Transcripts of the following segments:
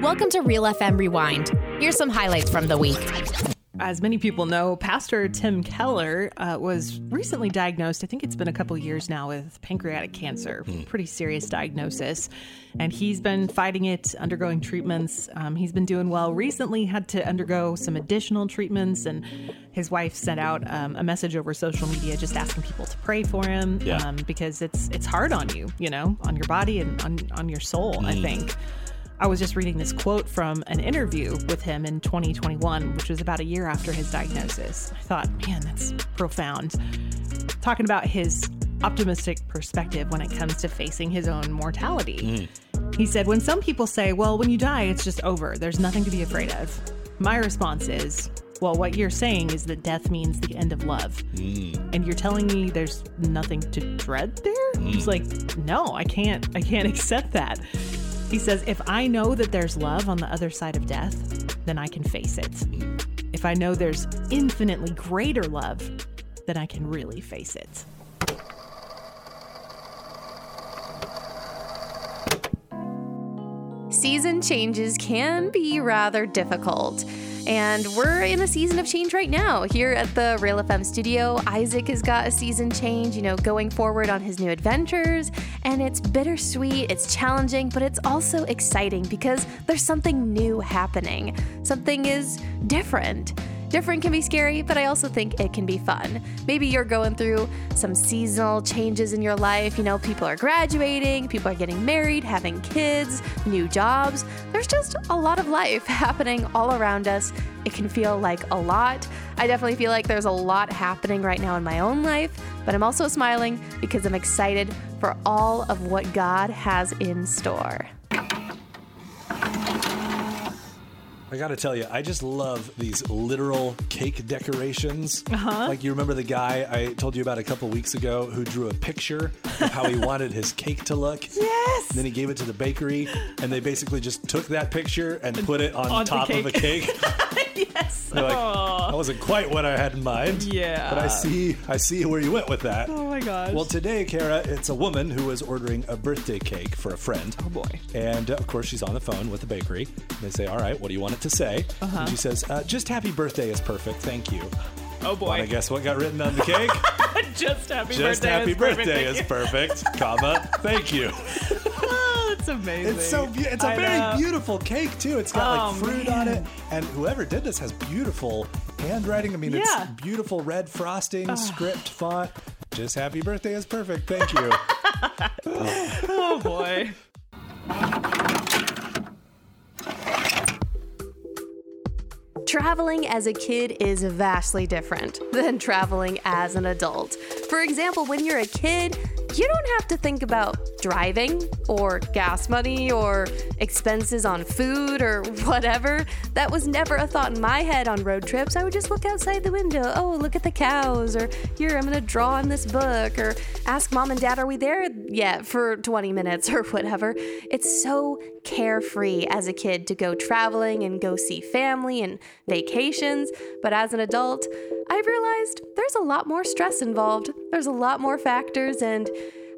Welcome to Real FM Rewind. Here's some highlights from the week. As many people know, Pastor Tim Keller uh, was recently diagnosed. I think it's been a couple years now with pancreatic cancer. Pretty serious diagnosis. And he's been fighting it, undergoing treatments. Um, he's been doing well. Recently, had to undergo some additional treatments, and his wife sent out um, a message over social media just asking people to pray for him Yeah. um, because it's it's hard on you, you know, on your body and on on your soul. I think. I was just reading this quote from an interview with him in 2021, which was about a year after his diagnosis. I thought, man, that's profound. Talking about his optimistic perspective when it comes to facing his own mortality. Hmm. He said, When some people say, well, when you die, it's just over, there's nothing to be afraid of. My response is, well, what you're saying is that death means the end of love. Hmm. And you're telling me there's nothing to dread there? He's hmm. like, no, I can't, I can't accept that. He says, if I know that there's love on the other side of death, then I can face it. If I know there's infinitely greater love, then I can really face it. Season changes can be rather difficult. And we're in a season of change right now. Here at the Real FM studio, Isaac has got a season change, you know, going forward on his new adventures. And it's bittersweet, it's challenging, but it's also exciting because there's something new happening. Something is different. Different can be scary, but I also think it can be fun. Maybe you're going through some seasonal changes in your life. You know, people are graduating, people are getting married, having kids, new jobs. There's just a lot of life happening all around us. It can feel like a lot. I definitely feel like there's a lot happening right now in my own life, but I'm also smiling because I'm excited for all of what God has in store. I gotta tell you, I just love these literal cake decorations. Uh-huh. Like you remember the guy I told you about a couple weeks ago who drew a picture of how he wanted his cake to look. Yes! And then he gave it to the bakery, and they basically just took that picture and put it on, on top of a cake. They're like, that wasn't quite what I had in mind. Yeah. But I see, I see where you went with that. Oh my gosh. Well, today, Kara, it's a woman who is ordering a birthday cake for a friend. oh boy. And uh, of course, she's on the phone with the bakery. They say, All right, what do you want it to say? Uh-huh. And she says, uh, Just happy birthday is perfect. Thank you. Oh boy. Want to guess what got written on the cake? Just happy Just birthday. happy is perfect. birthday Thank is perfect, comma, thank you. That's amazing. It's so be- it's a I very know. beautiful cake too. It's got Oh, like fruit on it, and whoever did this has beautiful handwriting. I mean, Yeah. it's beautiful red frosting, script font. Just happy birthday is perfect. Thank you. Oh boy. Traveling as a kid is vastly different than traveling as an adult. For example, when you're a kid, you don't have to think about driving or gas money or expenses on food or whatever. That was never a thought in my head on road trips. I would just look outside the window. Oh, look at the cows, or here, I'm gonna draw in this book, or ask mom and dad, are we there yet for 20 minutes or whatever. It's so carefree as a kid to go traveling and go see family and vacations. But as an adult, I've realized there's a lot more stress involved. There's a lot more factors, and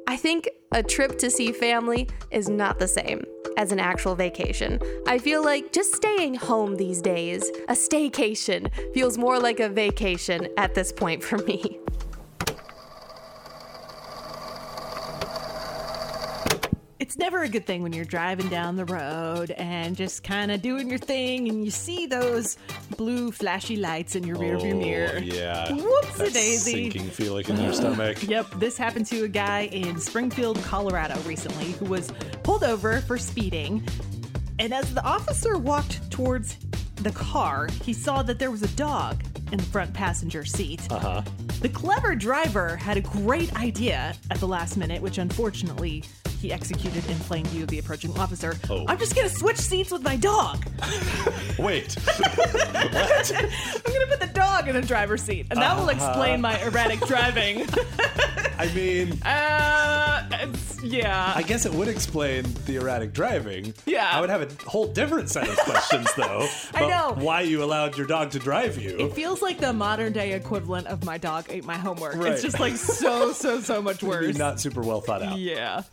I think a trip to see family is not the same as an actual vacation. I feel like just staying home these days, a staycation, feels more like a vacation at this point for me. It's never a good thing when you're driving down the road and just kind of doing your thing and you see those blue flashy lights in your rearview mirror. Oh, yeah. Whoops a daisy. Sinking feeling in your stomach. Yep, this happened to a guy in Springfield, Colorado recently who was pulled over for speeding. And as the officer walked towards the car, he saw that there was a dog in the front passenger seat. Uh huh. The clever driver had a great idea at the last minute, which unfortunately he executed in plain view of the approaching officer. Oh. I'm just gonna switch seats with my dog. Wait. I'm gonna put the dog in the driver's seat, and that will Uh-huh. explain my erratic driving. I mean, uh, it's, yeah. I guess it would explain the erratic driving. Yeah. I would have a whole different set of questions, though. I about know. Why you allowed your dog to drive you. it feels like the modern day equivalent of my dog ate my homework. Right. It's just like so, so, so much Maybe worse. not super well thought out. Yeah.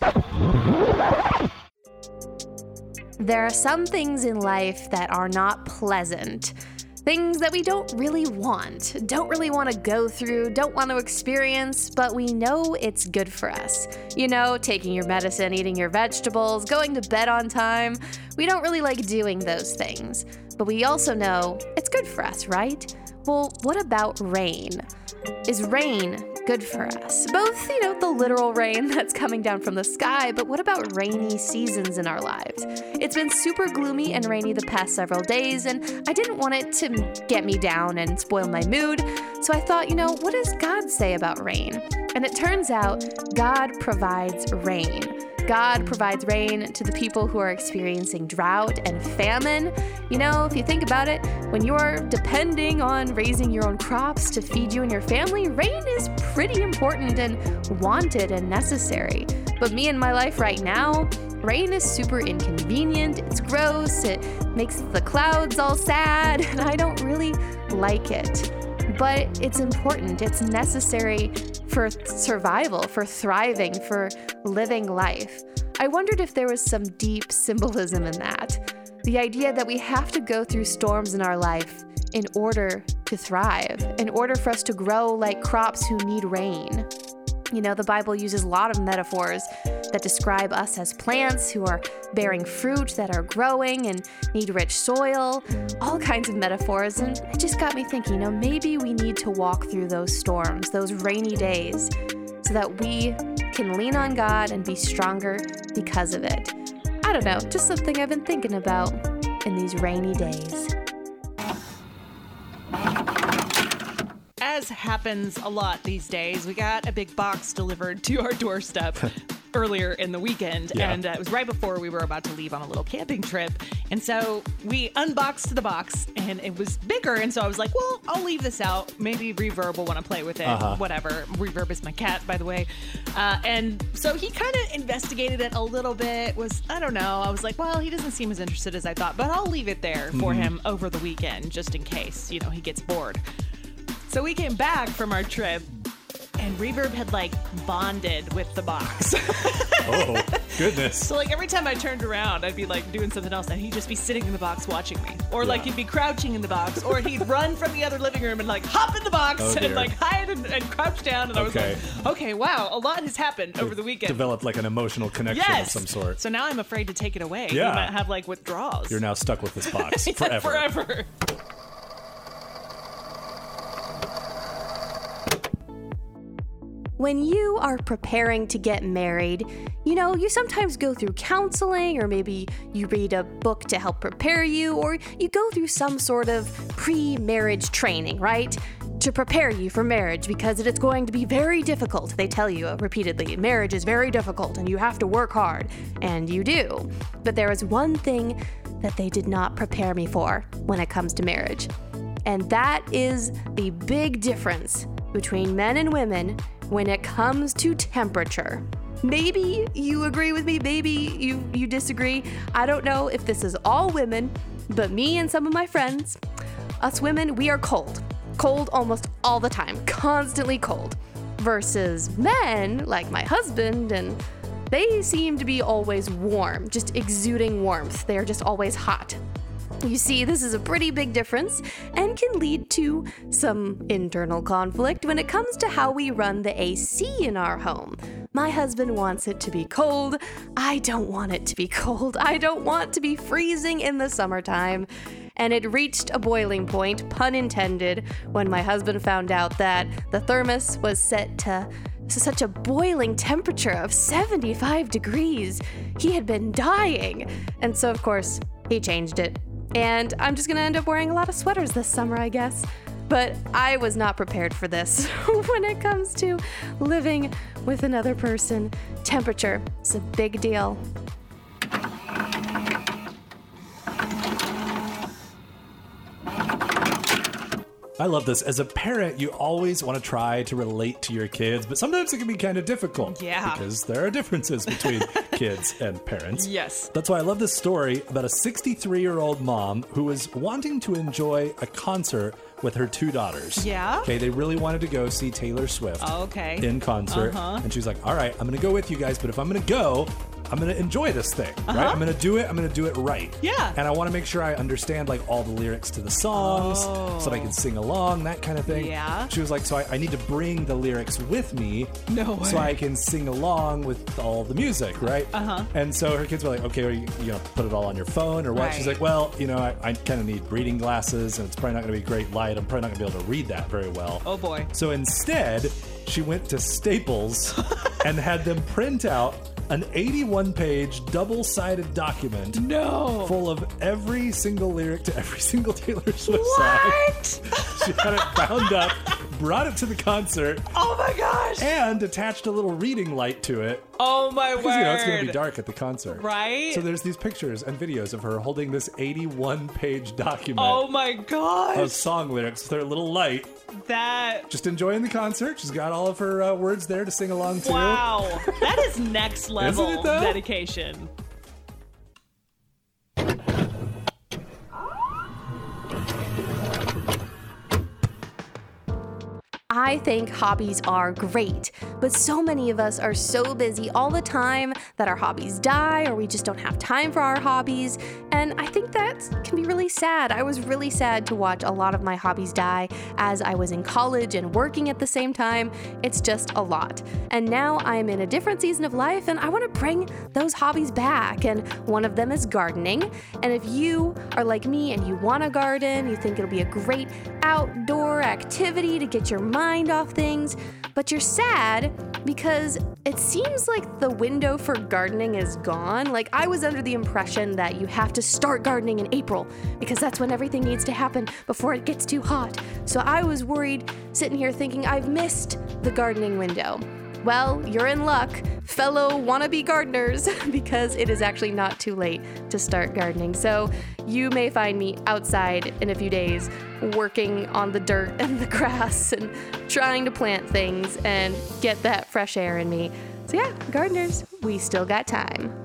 There are some things in life that are not pleasant. Things that we don't really want, don't really want to go through, don't want to experience, but we know it's good for us. You know, taking your medicine, eating your vegetables, going to bed on time. We don't really like doing those things, but we also know it's good for us, right? Well, what about rain? Is rain good for us? Both, you know, the literal rain that's coming down from the sky, but what about rainy seasons in our lives? It's been super gloomy and rainy the past several days, and I didn't want it to get me down and spoil my mood, so I thought, you know, what does God say about rain? And it turns out God provides rain. God provides rain to the people who are experiencing drought and famine. You know, if you think about it, when you're depending on raising your own crops to feed you and your family, rain is pretty important and wanted and necessary. But me and my life right now, rain is super inconvenient, it's gross, it makes the clouds all sad, and I don't really like it but it's important. It's necessary for survival, for thriving, for living life. I wondered if there was some deep symbolism in that. The idea that we have to go through storms in our life in order to thrive, in order for us to grow like crops who need rain. You know, the Bible uses a lot of metaphors that describe us as plants who are bearing fruit, that are growing and need rich soil, all kinds of metaphors. And it just got me thinking, you know, maybe we need to walk through those storms, those rainy days, so that we can lean on God and be stronger because of it. I don't know, just something I've been thinking about in these rainy days. As happens a lot these days, we got a big box delivered to our doorstep earlier in the weekend, Yeah. and uh, it was right before we were about to leave on a little camping trip. And so we unboxed the box, and it was bigger. And so I was like, "Well, I'll leave this out. Maybe Reverb will want to play with it. Uh-huh. Whatever." Reverb is my cat, by the way. Uh, and so he kind of investigated it a little bit. Was I don't know. I was like, "Well, he doesn't seem as interested as I thought, but I'll leave it there for him over the weekend, just in case you know he gets bored." So we came back from our trip, and Reverb had like bonded with the box. Oh, goodness. so like every time I turned around, I'd be like doing something else, and he'd just be sitting in the box watching me, or like he'd be crouching in the box, or he'd run from the other living room and like hop in the box Oh, and like hide and, and crouch down. And I was Okay. like, okay, wow, a lot has happened over the weekend. Developed like an emotional connection Yes. of some sort. So now I'm afraid to take it away. Yeah. You might have like withdrawals. You're now stuck with this box forever. Forever. When you are preparing to get married, you know, you sometimes go through counseling, or maybe you read a book to help prepare you, or you go through some sort of pre marriage training, right? To prepare you for marriage because it is going to be very difficult. They tell you repeatedly marriage is very difficult and you have to work hard. And you do. But there is one thing that they did not prepare me for when it comes to marriage. And that is the big difference between men and women when it comes to temperature. Maybe you agree with me, maybe you, you disagree. I don't know if this is all women, but me and some of my friends, us women, we are cold. Cold almost all the time, constantly cold. Versus men, like my husband, and they seem to be always warm, just exuding warmth. They're just always hot. You see, this is a pretty big difference and can lead to some internal conflict when it comes to how we run the AC in our home. My husband wants it to be cold. I don't want it to be cold. I don't want to be freezing in the summertime. And it reached a boiling point, pun intended, when my husband found out that the thermos was set to such a boiling temperature of 75 degrees. He had been dying. And so, of course, he changed it. And I'm just gonna end up wearing a lot of sweaters this summer, I guess. But I was not prepared for this when it comes to living with another person. Temperature is a big deal. I love this. As a parent, you always want to try to relate to your kids, but sometimes it can be kind of difficult. Yeah. Because there are differences between kids and parents. Yes. That's why I love this story about a 63 year old mom who was wanting to enjoy a concert with her two daughters. Yeah? Okay, they really wanted to go see Taylor Swift. Okay. In concert. Uh-huh. And she was like, all right, I'm going to go with you guys, but if I'm going to go, I'm gonna enjoy this thing, right? I'm gonna do it. I'm gonna do it right. Uh-huh. Yeah. And I want to make sure I understand like all the lyrics to the songs, so that I can sing along, that kind of thing. Oh. Yeah. She was like, so I, I need to bring the lyrics with me, No so. I can sing along with all the music, right? Uh huh. And so her kids were like, okay, are you, you know, put it all on your phone or what? She's like, well, you know, I, I kind of need reading glasses, and it's probably not gonna be great light. I'm probably not gonna be able to read that very well. Oh, boy. So instead, she went to Staples and had them print out an 81 page double sided document No. full of every single lyric to every single Taylor Swift song. What? She had it bound up, brought it to the concert, Oh my gosh. and attached a little reading light to it. Oh my word. Because, you know, it's going to be dark at the concert. Right? So there's these pictures and videos of her holding this 81 page document Oh my gosh. of song lyrics with her little light, that. just enjoying the concert. She's got all of her uh, words there to sing along to. Wow. that is next level it, dedication. I think hobbies are great, but so many of us are so busy all the time that our hobbies die or we just don't have time for our hobbies. And I think that can be really sad. I was really sad to watch a lot of my hobbies die as I was in college and working at the same time. It's just a lot. And now I'm in a different season of life and I want to bring those hobbies back. And one of them is gardening. And if you are like me and you want to garden, you think it'll be a great outdoor activity to get your mind off things, but you're sad because it seems like the window for gardening is gone. Like, I was under the impression that you have to start gardening in April because that's when everything needs to happen before it gets too hot. So I was worried sitting here thinking I've missed the gardening window. Well, you're in luck, fellow wannabe gardeners, because it is actually not too late to start gardening. So you may find me outside in a few days working on the dirt and the grass and trying to plant things and get that fresh air in me. So, yeah, gardeners, we still got time.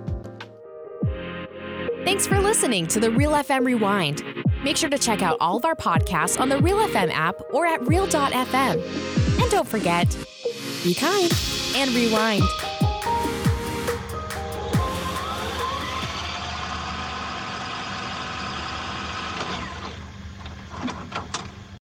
Thanks for listening to the Real FM Rewind. Make sure to check out all of our podcasts on the Real FM app or at Real.fm. And don't forget, be kind and rewind.